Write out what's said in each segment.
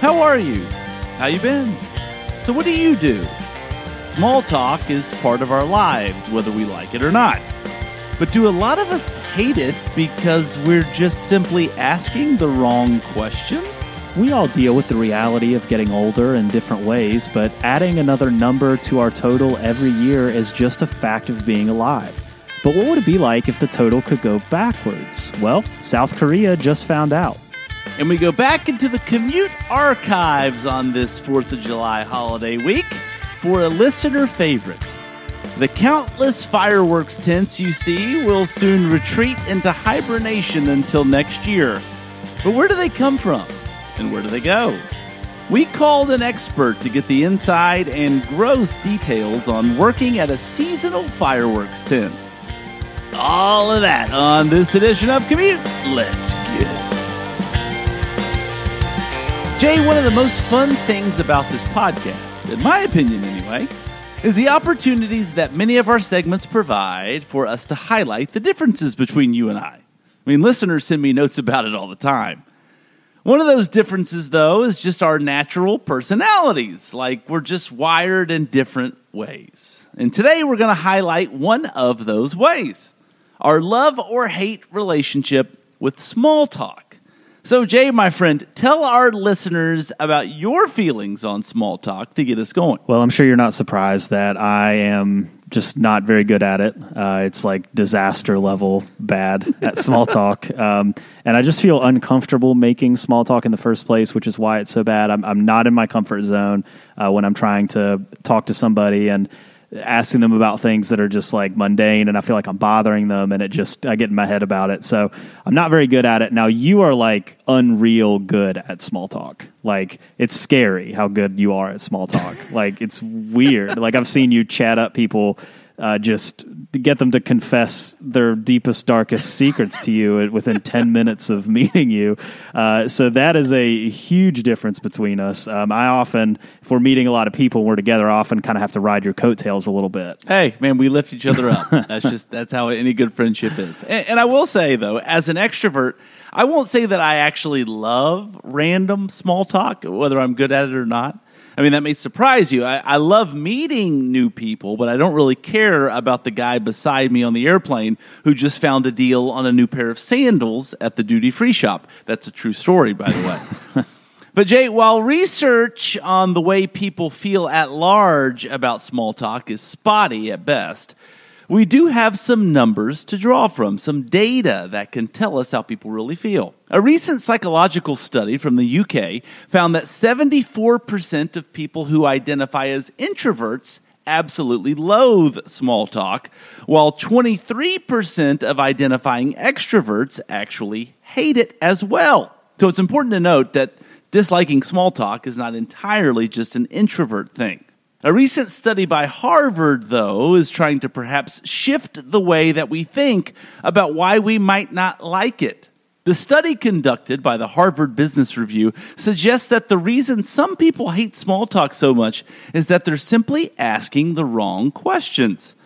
how are you? How you been? So what do you do? Small talk is part of our lives, whether we like it or not. But do a lot of us hate it because we're just simply asking the wrong questions? We all deal with the reality of getting older in different ways, but adding another number to our total every year is just a fact of being alive. But what would it be like if the total could go backwards? Well, South Korea just found out. And we go back into the commute archives on this 4th of July holiday week for a listener favorite. The countless fireworks tents you see will soon retreat into hibernation until next year. But where do they come from? And where do they go? We called an expert to get the inside and gross details on working at a seasonal fireworks tent. All of that on this edition of Commute. Let's get it. Jay, one of the most fun things about this podcast, in my opinion anyway, is the opportunities that many of our segments provide for us to highlight the differences between you and I. I mean, listeners send me notes about it all the time. One of those differences, though, is just our natural personalities. Like we're just wired in different ways. And today we're going to highlight one of those ways our love or hate relationship with small talk. So, Jay, my friend, tell our listeners about your feelings on small talk to get us going. Well, I'm sure you're not surprised that I am just not very good at it. Uh, it's like disaster level bad at small talk. Um, and I just feel uncomfortable making small talk in the first place, which is why it's so bad. I'm, I'm not in my comfort zone uh, when I'm trying to talk to somebody and asking them about things that are just like mundane and I feel like I'm bothering them and it just I get in my head about it. So I'm not very good at it. Now you are like unreal good at small talk. Like it's scary how good you are at small talk. like it's weird. like I've seen you chat up people uh, just to get them to confess their deepest, darkest secrets to you within 10 minutes of meeting you. Uh, so that is a huge difference between us. Um, I often, if we're meeting a lot of people, we're together, I often kind of have to ride your coattails a little bit. Hey, man, we lift each other up. that's just, that's how any good friendship is. And, and I will say, though, as an extrovert, I won't say that I actually love random small talk, whether I'm good at it or not. I mean, that may surprise you. I, I, love meeting new people, but I don't really care about the guy beside me on the airplane who just found a deal on a new pair of sandals at the duty free shop. That's a true story, by the way. but, Jay, while research on the way people feel at large about small talk is spotty at best, we do have some numbers to draw from, some data that can tell us how people really feel. A recent psychological study from the UK found that 74% of people who identify as introverts absolutely loathe small talk, while 23% of identifying extroverts actually hate it as well. So it's important to note that disliking small talk is not entirely just an introvert thing. A recent study by Harvard, though, is trying to perhaps shift the way that we think about why we might not like it. The study conducted by the Harvard Business Review suggests that the reason some people hate small talk so much is that they're simply asking the wrong questions.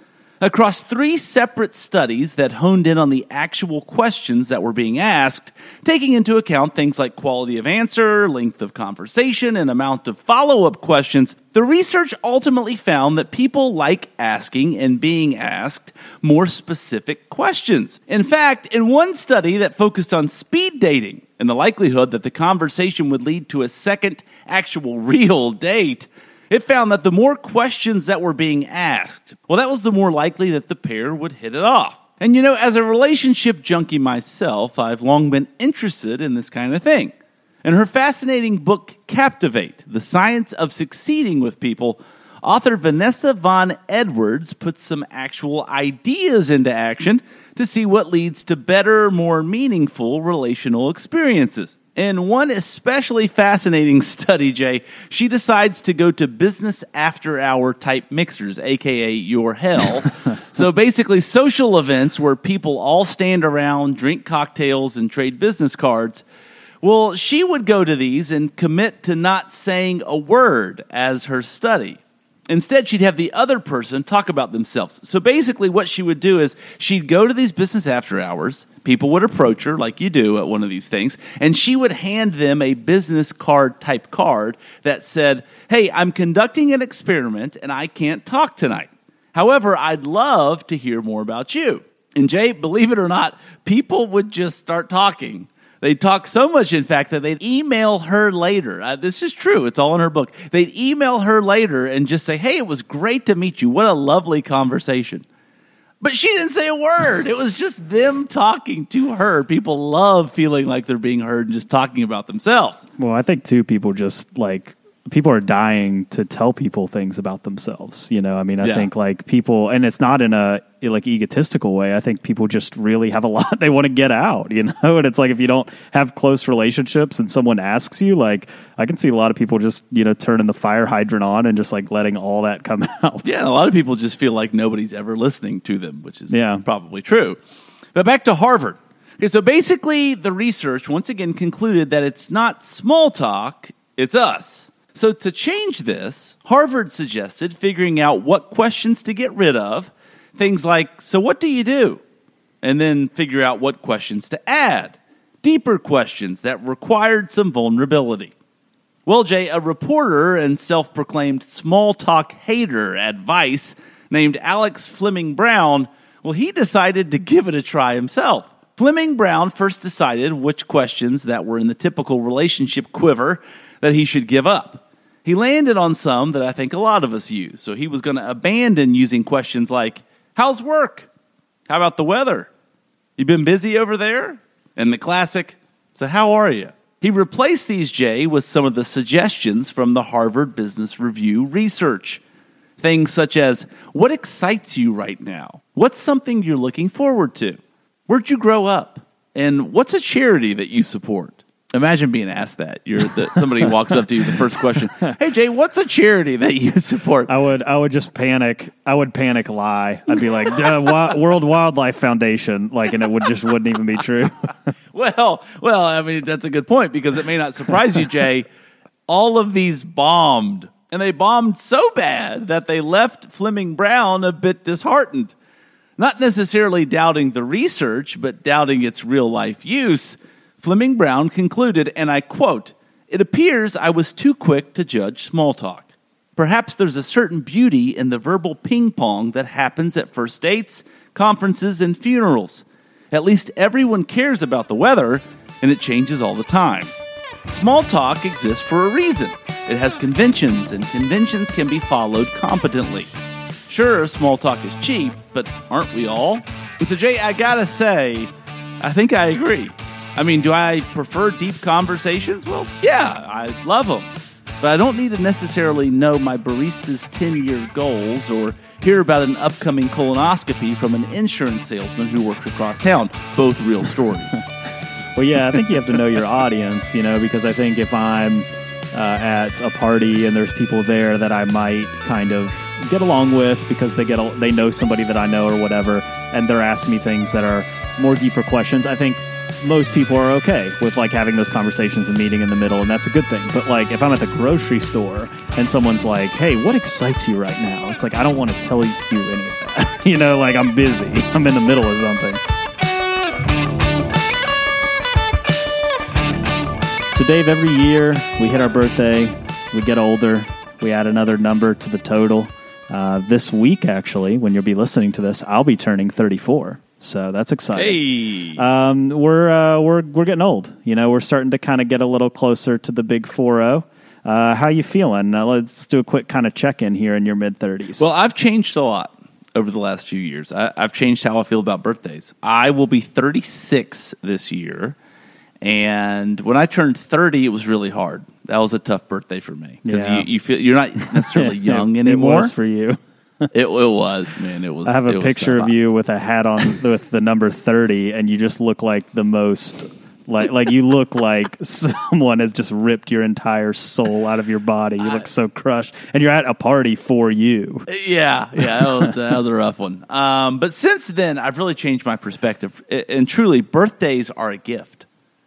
Across three separate studies that honed in on the actual questions that were being asked, taking into account things like quality of answer, length of conversation, and amount of follow up questions, the research ultimately found that people like asking and being asked more specific questions. In fact, in one study that focused on speed dating and the likelihood that the conversation would lead to a second actual real date, it found that the more questions that were being asked, well, that was the more likely that the pair would hit it off. And you know, as a relationship junkie myself, I've long been interested in this kind of thing. In her fascinating book, Captivate The Science of Succeeding with People, author Vanessa Van Edwards puts some actual ideas into action to see what leads to better, more meaningful relational experiences. In one especially fascinating study, Jay, she decides to go to business after hour type mixers, aka your hell. so basically, social events where people all stand around, drink cocktails, and trade business cards. Well, she would go to these and commit to not saying a word as her study. Instead, she'd have the other person talk about themselves. So basically, what she would do is she'd go to these business after hours. People would approach her, like you do at one of these things, and she would hand them a business card type card that said, Hey, I'm conducting an experiment and I can't talk tonight. However, I'd love to hear more about you. And Jay, believe it or not, people would just start talking they talk so much, in fact, that they'd email her later. Uh, this is true. It's all in her book. They'd email her later and just say, Hey, it was great to meet you. What a lovely conversation. But she didn't say a word. It was just them talking to her. People love feeling like they're being heard and just talking about themselves. Well, I think too, people just like people are dying to tell people things about themselves. You know, I mean, I Yeah. think like people, and it's not in a like egotistical way. I think people just really have a lot they want to get out. You know, and it's like if you don't have close relationships and someone asks you, like I can see a lot of people just you know turning the fire hydrant on and just like letting all that come out. Yeah, and a lot of people just feel like nobody's ever listening to them, which is Yeah. probably true. But back to Harvard. Okay, so basically, the research once again concluded that it's not small talk, it's us. So to change this, Harvard suggested figuring out what questions to get rid of. Things like, so what do you do? And then figure out what questions to add. Deeper questions that required some vulnerability. Well, Jay, a reporter and self proclaimed small talk hater at Vice named Alex Fleming Brown, well, he decided to give it a try himself. Fleming Brown first decided which questions that were in the typical relationship quiver that he should give up. He landed on some that I think a lot of us use. So he was going to abandon using questions like, How's work? How about the weather? You been busy over there? And the classic, So how are you? He replaced these, Jay, with some of the suggestions from the Harvard Business Review research. Things such as, What excites you right now? What's something you're looking forward to? Where'd you grow up? And what's a charity that you support? Imagine being asked that. You're the, somebody walks up to you. The first question, "Hey Jay, what's a charity that you support?" I would I would just panic. I would panic lie. I'd be like "Duh, Wi- World Wildlife Foundation, like, and it would just wouldn't even be true. Well, well, I mean that's a good point because it may not surprise you, Jay. All of these bombed, and they bombed so bad that they left Fleming Brown a bit disheartened. Not necessarily doubting the research, but doubting its real life use. Fleming Brown concluded, and I quote, It appears I was too quick to judge small talk. Perhaps there's a certain beauty in the verbal ping pong that happens at first dates, conferences, and funerals. At least everyone cares about the weather, and it changes all the time. Small talk exists for a reason. It has conventions, and conventions can be followed competently. Sure, small talk is cheap, but aren't we all? And so, Jay, I gotta say, I think I agree. I mean, do I prefer deep conversations? Well, yeah, I love them. But I don't need to necessarily know my barista's 10 year goals or hear about an upcoming colonoscopy from an insurance salesman who works across town. Both real stories. Well, yeah, I think you have to know your audience, you know, because I think if I'm uh, at a party and there's people there that I might kind of get along with because they get a, they know somebody that I know or whatever, and they're asking me things that are more deeper questions, I think most people are okay with like having those conversations and meeting in the middle, and that's a good thing. But like if I'm at the grocery store and someone's like, "Hey, what excites you right now?" It's like I don't want to tell you any of that. you know, like I'm busy. I'm in the middle of something. So, Dave, every year we hit our birthday, we get older, we add another number to the total. Uh, this week, actually, when you'll be listening to this, I'll be turning 34. So that's exciting. hey! Um, we're uh, we're we're getting old. You know, we're starting to kind of get a little closer to the big four zero. Uh, how you feeling? Uh, let's do a quick kind of check in here in your mid thirties. Well, I've changed a lot over the last few years. I, I've changed how I feel about birthdays. I will be 36 this year. And when I turned 30, it was really hard. That was a tough birthday for me because Yeah. you, you feel you're not necessarily young it, anymore. Was for you. it, it was, man. It was. I have a picture of you with a hat on with the number thirty, and you just look like the most Like like you look like someone has just ripped your entire soul out of your body. You look so crushed, and you're at a party for you. Yeah, yeah, that was, that was a rough one. Um, but since then, I've really changed my perspective. And truly, birthdays are a gift.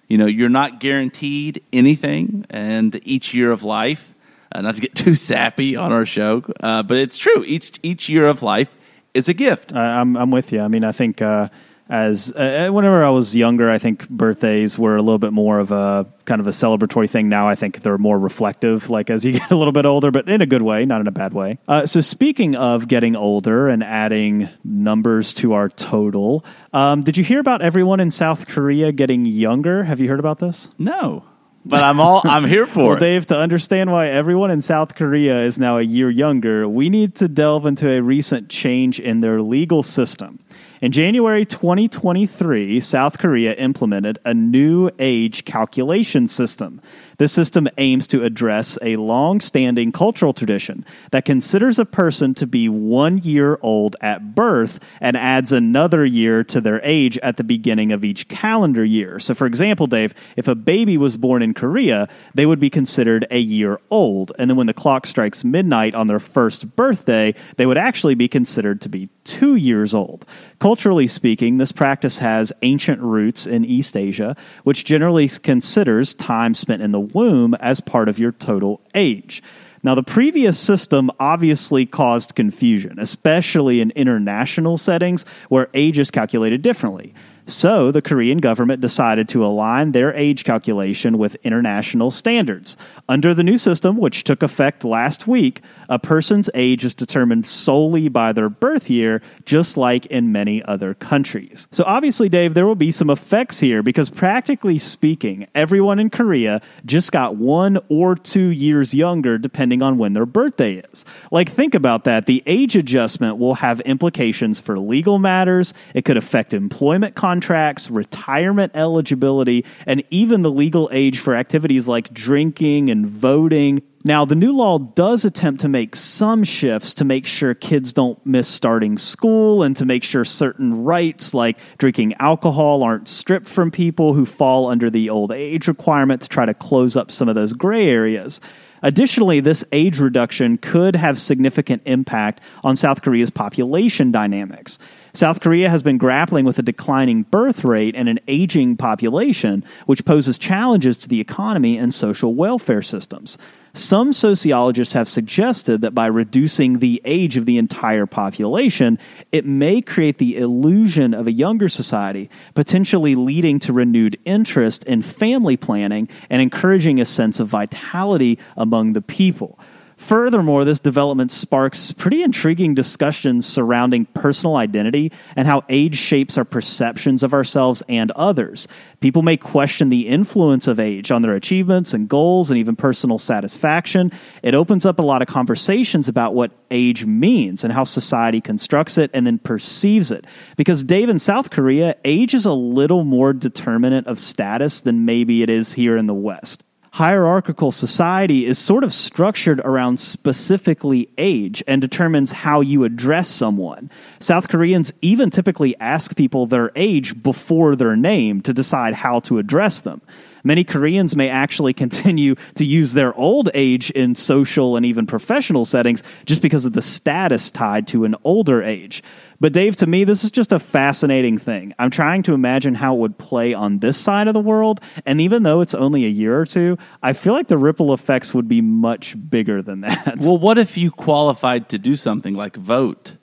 You know, you're not guaranteed anything, and each year of life, uh, not to get too sappy on our show, uh, but it's true. Each each year of life is a gift. I, I'm I'm with you. I mean, I think uh, as uh, whenever I was younger, I think birthdays were a little bit more of a kind of a celebratory thing. Now I think they're more reflective, like as you get a little bit older, but in a good way, not in a bad way. Uh, so speaking of getting older and adding numbers to our total, um, did you hear about everyone in South Korea getting younger? Have you heard about this? No, but I'm all I'm here for. Well, it. Dave, to understand why everyone in South Korea is now a year younger, we need to delve into a recent change in their legal system. In January 2023, South Korea implemented a new age calculation system. This system aims to address a long standing cultural tradition that considers a person to be one year old at birth and adds another year to their age at the beginning of each calendar year. So, for example, Dave, if a baby was born in Korea, they would be considered a year old. And then when the clock strikes midnight on their first birthday, they would actually be considered to be two years old. Culturally speaking, this practice has ancient roots in East Asia, which generally considers time spent in the womb as part of your total age. Now, the previous system obviously caused confusion, especially in international settings where age is calculated differently. So, the Korean government decided to align their age calculation with international standards. Under the new system, which took effect last week, a person's age is determined solely by their birth year, just like in many other countries. So, obviously, Dave, there will be some effects here because, practically speaking, everyone in Korea just got one or two years younger depending on when their birthday is. Like, think about that. The age adjustment will have implications for legal matters, it could affect employment contracts, retirement eligibility, and even the legal age for activities like drinking and voting. Now, the new law does attempt to make some shifts to make sure kids don't miss starting school and to make sure certain rights like drinking alcohol aren't stripped from people who fall under the old age requirement to try to close up some of those gray areas. Additionally, this age reduction could have significant impact on South Korea's population dynamics. South Korea has been grappling with a declining birth rate and an aging population, which poses challenges to the economy and social welfare systems. Some sociologists have suggested that by reducing the age of the entire population, it may create the illusion of a younger society, potentially leading to renewed interest in family planning and encouraging a sense of vitality among the people. Furthermore, this development sparks pretty intriguing discussions surrounding personal identity and how age shapes our perceptions of ourselves and others. People may question the influence of age on their achievements and goals and even personal satisfaction. It opens up a lot of conversations about what age means and how society constructs it and then perceives it. Because, Dave, in South Korea, age is a little more determinant of status than maybe it is here in the West hierarchical society is sort of structured around specifically age and determines how you address someone. South Koreans even typically ask people their age before their name to decide how to address them. Many Koreans may actually continue to use their old age in social and even professional settings just because of the status tied to an older age. But, Dave, to me, this is just a fascinating thing. I'm trying to imagine how it would play on this side of the world. And even though it's only a year or two, I feel like the ripple effects would be much bigger than that. Well, what if you qualified to do something like vote,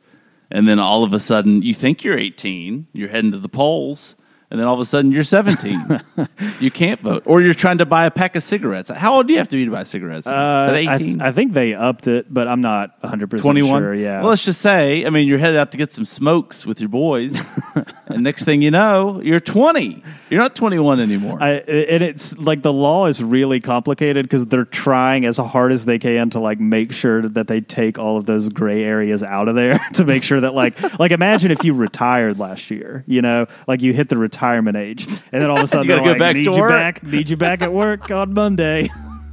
and then all of a sudden you think you're 18, you're heading to the polls, and then all of a sudden you're 17. you can't vote, or you're trying to buy a pack of cigarettes. How old do you have to be to buy cigarettes? Uh, I, 18, I think they upped it, but I'm not 100% 21. sure. Yeah. Well, let's just say, I mean, you're headed out to get some smokes with your boys, and next thing you know, you're 20. You're not 21 anymore. I, and it's like the law is really complicated because they're trying as hard as they can to like make sure that they take all of those gray areas out of there to make sure that like like imagine if you retired last year, you know, like you hit the retirement age, and then all of a sudden they're go like, back need you work." back, need you back at work on Monday.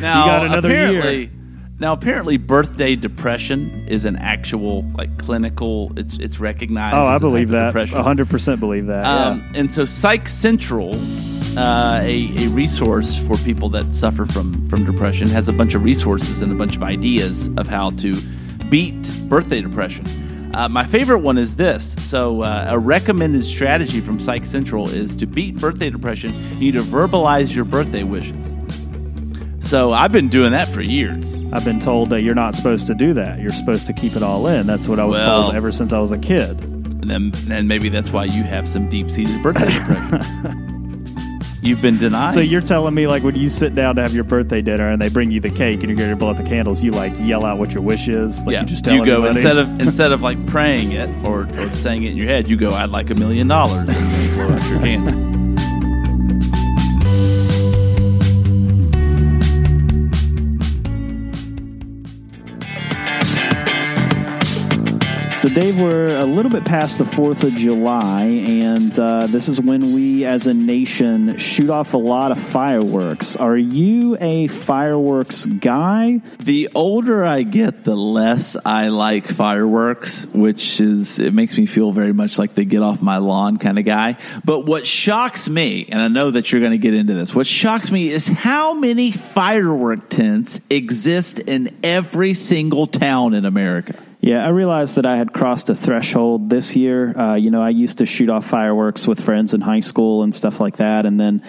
now, got another year. apparently, Now, apparently, birthday depression is an actual, like, clinical. It's it's recognized. Oh, I believe that. Hundred percent believe that. Um, yeah. And so, Psych Central uh, a, a resource for people that suffer from, from depression, has a bunch of resources and a bunch of ideas of how to beat birthday depression. Uh, my favorite one is this. So, uh, a recommended strategy from Psych Central is to beat birthday depression, you need to verbalize your birthday wishes. So, I've been doing that for years. I've been told that you're not supposed to do that. You're supposed to keep it all in. That's what I was Well- told ever since I was a kid. And then, then maybe that's why you have some deep seated birthday depression. You've been denied. So you're telling me like when you sit down to have your birthday dinner and they bring you the cake and you're going to blow out the candles, you like yell out what your wish is? Like yeah, you just tell go everybody? instead of instead of like praying it or, or saying it in your head, you go, "I'd like a million dollars," and you blow out your candles. So, Dave, we're a little bit past the 4th of July, and uh, this is when we as a nation shoot off a lot of fireworks. Are you a fireworks guy? The older I get, the less I like fireworks, which is it makes me feel very much like the get off my lawn kind of guy. But what shocks me, and I know that you're going to get into this, what shocks me is how many firework tents exist in every single town in America. Yeah, I realized that I had crossed a threshold this year. Uh, you know, I used to shoot off fireworks with friends in high school and stuff like that. And then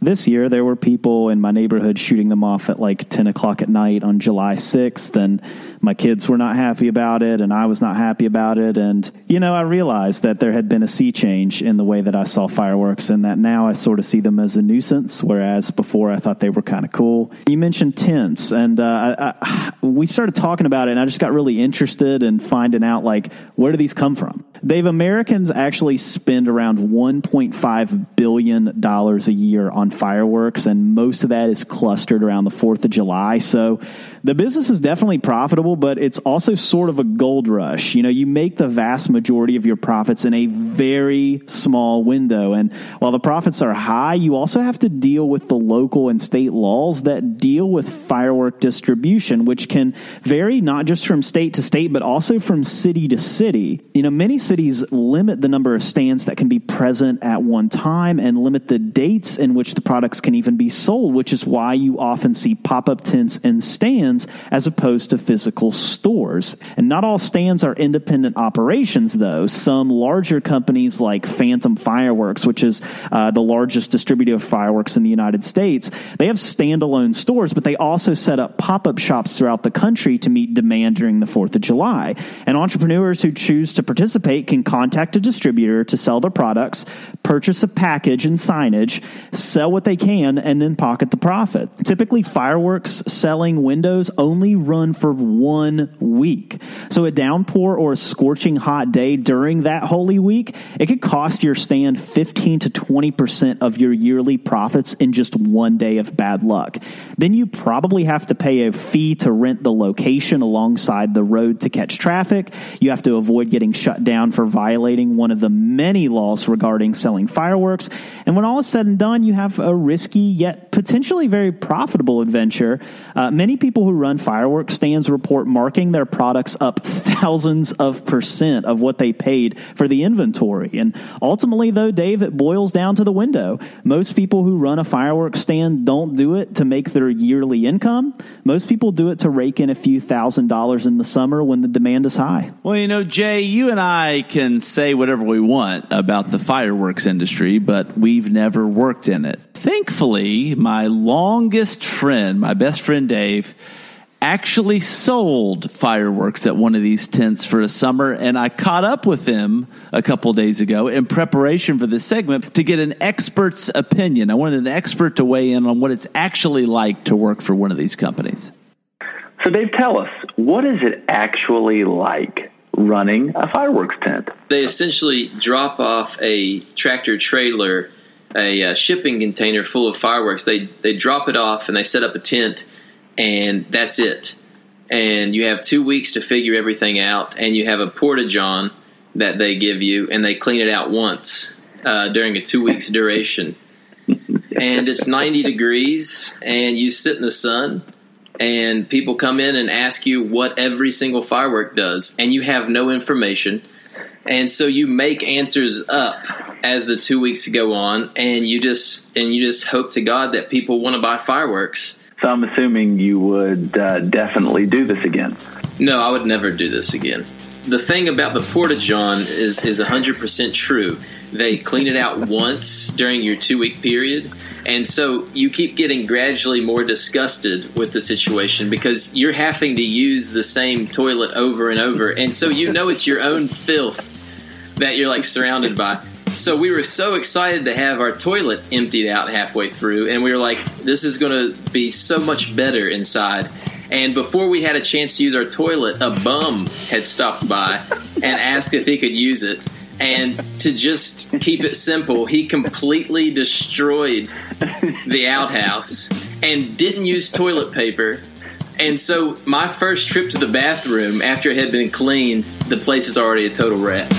this year, there were people in my neighborhood shooting them off at like 10 o'clock at night on July 6th. And my kids were not happy about it, and I was not happy about it. And, you know, I realized that there had been a sea change in the way that I saw fireworks, and that now I sort of see them as a nuisance, whereas before I thought they were kind of cool. You mentioned tents, and uh, I, I, we started talking about it, and I just got really interested in finding out, like, where do these come from? Dave, Americans actually spend around $1.5 billion a year on fireworks, and most of that is clustered around the 4th of July. So the business is definitely profitable, but it's also sort of a gold rush. You know, you make the vast majority of your profits in a very small window. And while the profits are high, you also have to deal with the local and state laws that deal with firework distribution, which can vary not just from state to state, but also from city to city. You know, many cities limit the number of stands that can be present at one time and limit the dates in which the products can even be sold, which is why you often see pop up tents and stands as opposed to physical stores. And not all stands are independent operations, though. Some larger companies like Phantom Fireworks, which is uh, the largest distributor of fireworks in the United States, they have standalone stores, but they also set up pop up shops throughout the country to meet demand during the 4th of July. And entrepreneurs who choose to participate can contact a distributor to sell their products, purchase a package and signage, sell what they can, and then pocket the profit. Typically, fireworks selling windows only run for one week. So, a downpour or a scorching hot day during that holy week, it could cost your stand 15 to 20% of your yearly profits in just one day of bad luck. Then you probably have to pay a fee to rent the location alongside the road to catch traffic. You have to avoid getting shut down for violating one of the many laws regarding selling fireworks. And when all is said and done, you have a risky yet potentially very profitable adventure. Uh, many people who run fireworks stands report marking their products up thousands of percent of what they paid for the inventory. And ultimately, though, Dave, it boils down to the window. Most people who run a fireworks stand don't do it to make their yearly income. Most people do it to rake in a few thousand dollars in the summer when the demand is high. Well, you know, Jay, you and I can say whatever we want about the fireworks industry, but we've never worked in it. Thankfully, my longest friend, my best friend Dave, actually sold fireworks at one of these tents for a summer, and I caught up with him a couple days ago in preparation for this segment to get an expert's opinion. I wanted an expert to weigh in on what it's actually like to work for one of these companies. So, Dave, tell us, what is it actually like running a fireworks tent? They essentially drop off a tractor trailer, a uh, shipping container full of fireworks. They they drop it off and they set up a tent, and that's it. And you have two weeks to figure everything out, and you have a porta john that they give you, and they clean it out once uh, during a two weeks duration. and it's 90 degrees, and you sit in the sun, and people come in and ask you what every single firework does, and you have no information. and so you make answers up as the two weeks go on, and you just and you just hope to God that people want to buy fireworks. So I'm assuming you would uh, definitely do this again. No, I would never do this again. The thing about the Porta John is is 100% true. They clean it out once during your two week period. And so you keep getting gradually more disgusted with the situation because you're having to use the same toilet over and over. And so you know it's your own filth that you're like surrounded by. So we were so excited to have our toilet emptied out halfway through, and we were like, this is going to be so much better inside. And before we had a chance to use our toilet, a bum had stopped by and asked if he could use it. And to just keep it simple, he completely destroyed the outhouse and didn't use toilet paper. And so my first trip to the bathroom after it had been cleaned, the place is already a total wreck.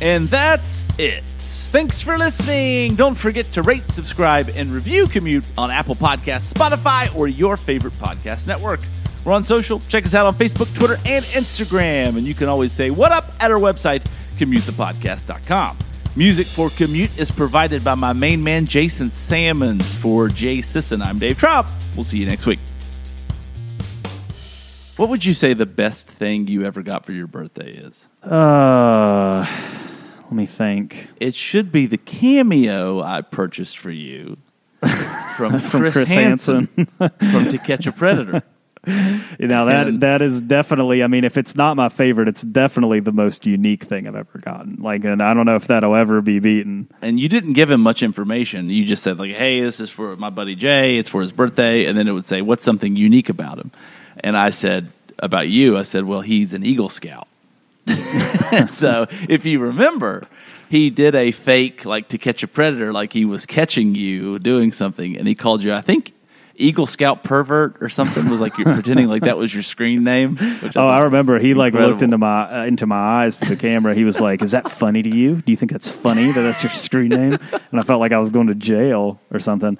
And that's it. Thanks for listening. Don't forget to rate, subscribe, and review Commute on Apple Podcasts, Spotify, or your favorite podcast network. We're on social. Check us out on Facebook, Twitter, and Instagram. And you can always say what up at our website, commutethepodcast.com. Music for Commute is provided by my main man, Jason Salmons. For Jay Sisson, I'm Dave Trop. We'll see you next week. What would you say the best thing you ever got for your birthday is? Uh, let me think. It should be the cameo I purchased for you from, From Chris, Chris Hansen from To Catch a Predator. You know that And- that is definitely. I mean, if it's not my favorite, it's definitely the most unique thing I've ever gotten. Like, and I don't know if that'll ever be beaten. And you didn't give him much information. You just said like, "Hey, this is for my buddy Jay. It's for his birthday." And then it would say, "What's something unique about him?" And I said about you, I said, "Well, he's an Eagle Scout." And so, if you remember, he did a fake like to catch a predator, like he was catching you doing something, and he called you, I think. Eagle Scout pervert or something was like you're pretending like that was your screen name. Which Oh, I remember he like looked into my uh, into my eyes to the camera. He was like, "Is that funny to you? Do you think that's funny that that's your screen name?" And I felt like I was going to jail or something.